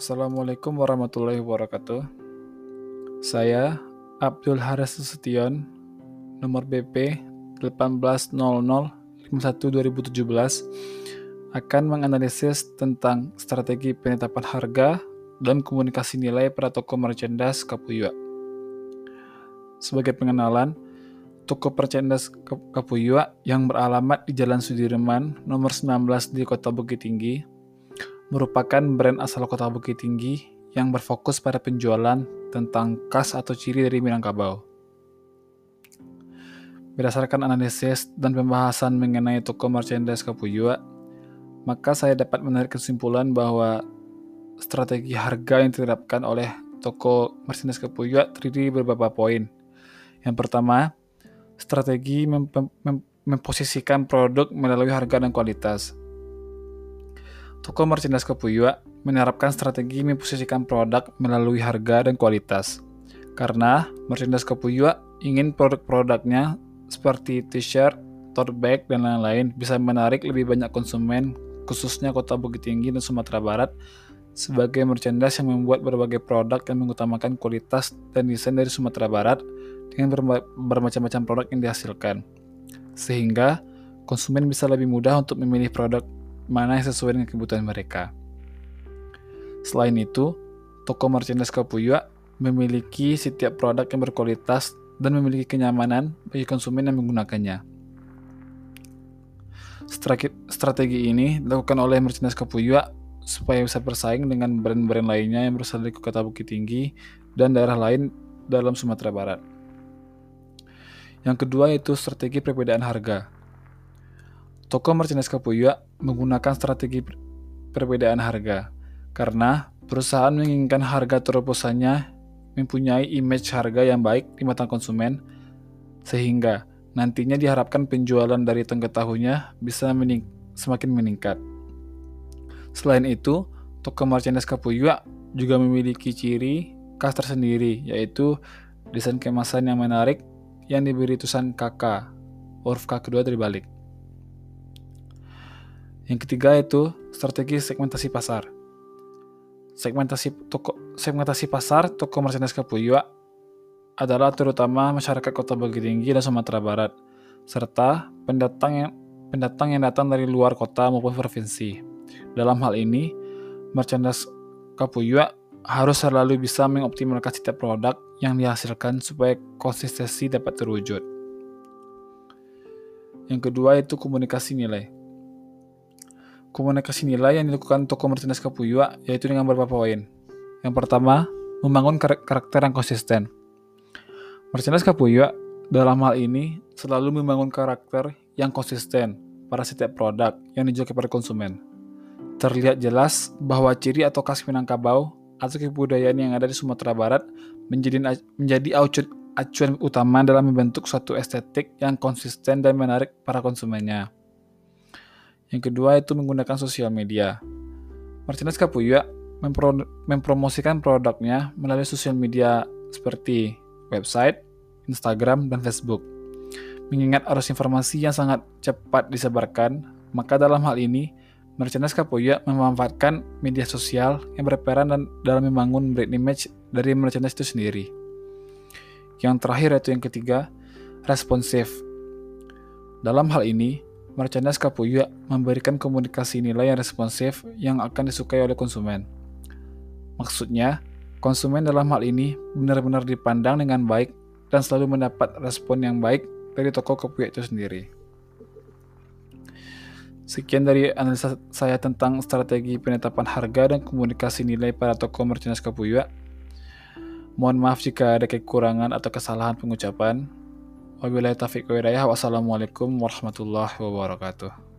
Assalamualaikum warahmatullahi wabarakatuh. Saya Abdul Haris Sution, nomor BP 180051-2017, akan menganalisis tentang strategi penetapan harga dan komunikasi nilai pada toko merchandise Kapuyua. Sebagai pengenalan, toko merchandise Kapuyua yang beralamat di Jalan Sudirman nomor 19 di Kota Bukit Tinggi merupakan brand asal kota Bukit Tinggi yang berfokus pada penjualan tentang khas atau ciri dari Minangkabau. Berdasarkan analisis dan pembahasan mengenai toko merchandise Kapuyua, maka saya dapat menarik kesimpulan bahwa strategi harga yang diterapkan oleh toko merchandise Kapuyua terdiri beberapa poin. Yang pertama, strategi mem mem memposisikan produk melalui harga dan kualitas. Toko merchandise Kapuyua menerapkan strategi memposisikan produk melalui harga dan kualitas. Karena merchandise Kapuyua ingin produk-produknya seperti t-shirt, tote bag, dan lain-lain bisa menarik lebih banyak konsumen, khususnya kota Bukit Tinggi dan Sumatera Barat, sebagai merchandise yang membuat berbagai produk yang mengutamakan kualitas dan desain dari Sumatera Barat dengan bermacam-macam produk yang dihasilkan. Sehingga konsumen bisa lebih mudah untuk memilih produk mana yang sesuai dengan kebutuhan mereka. Selain itu, toko merchandise Kapuyua memiliki setiap produk yang berkualitas dan memiliki kenyamanan bagi konsumen yang menggunakannya. Strategi ini dilakukan oleh merchandise Kapuyua supaya bisa bersaing dengan brand-brand lainnya yang berasal dari Kota Bukit Tinggi dan daerah lain dalam Sumatera Barat. Yang kedua yaitu strategi perbedaan harga. Toko merchandise Kapuyua menggunakan strategi perbedaan harga karena perusahaan menginginkan harga terobosannya mempunyai image harga yang baik di mata konsumen sehingga nantinya diharapkan penjualan dari tengah tahunnya bisa mening semakin meningkat. Selain itu, toko merchandise Kapuyua juga memiliki ciri khas tersendiri yaitu desain kemasan yang menarik yang diberi tulisan KK, huruf K kedua dari balik. Yang ketiga itu strategi segmentasi pasar. Segmentasi toko segmentasi pasar toko merchandise Kapuyua adalah terutama masyarakat Kota Bukit Tinggi dan Sumatera Barat serta pendatang yang pendatang yang datang dari luar kota maupun provinsi. Dalam hal ini, merchandise Kapuyua harus selalu bisa mengoptimalkan setiap produk yang dihasilkan supaya konsistensi dapat terwujud. Yang kedua itu komunikasi nilai komunikasi nilai yang dilakukan toko merchandise Kapuyua yaitu dengan beberapa poin. Yang pertama, membangun karakter yang konsisten. Merchandise Kapuyua dalam hal ini selalu membangun karakter yang konsisten pada setiap produk yang dijual kepada konsumen. Terlihat jelas bahwa ciri atau khas Minangkabau atau kebudayaan yang ada di Sumatera Barat menjadi menjadi acuan utama dalam membentuk suatu estetik yang konsisten dan menarik para konsumennya. Yang kedua itu menggunakan sosial media. Merchandise Kapuyua mempro mempromosikan produknya melalui sosial media seperti website, Instagram, dan Facebook. Mengingat arus informasi yang sangat cepat disebarkan, maka dalam hal ini, Merchandise Kapuyua memanfaatkan media sosial yang berperan dan dalam membangun brand image dari merchandise itu sendiri. Yang terakhir yaitu yang ketiga, responsif. Dalam hal ini, merchandise Kapuyua memberikan komunikasi nilai yang responsif yang akan disukai oleh konsumen. Maksudnya, konsumen dalam hal ini benar-benar dipandang dengan baik dan selalu mendapat respon yang baik dari toko Kapuyua itu sendiri. Sekian dari analisa saya tentang strategi penetapan harga dan komunikasi nilai pada toko merchandise Kapuyua. Mohon maaf jika ada kekurangan atau kesalahan pengucapan. Wabillahi taufiq wa. Wassalamualaikum warahmatullahi wabarakatuh.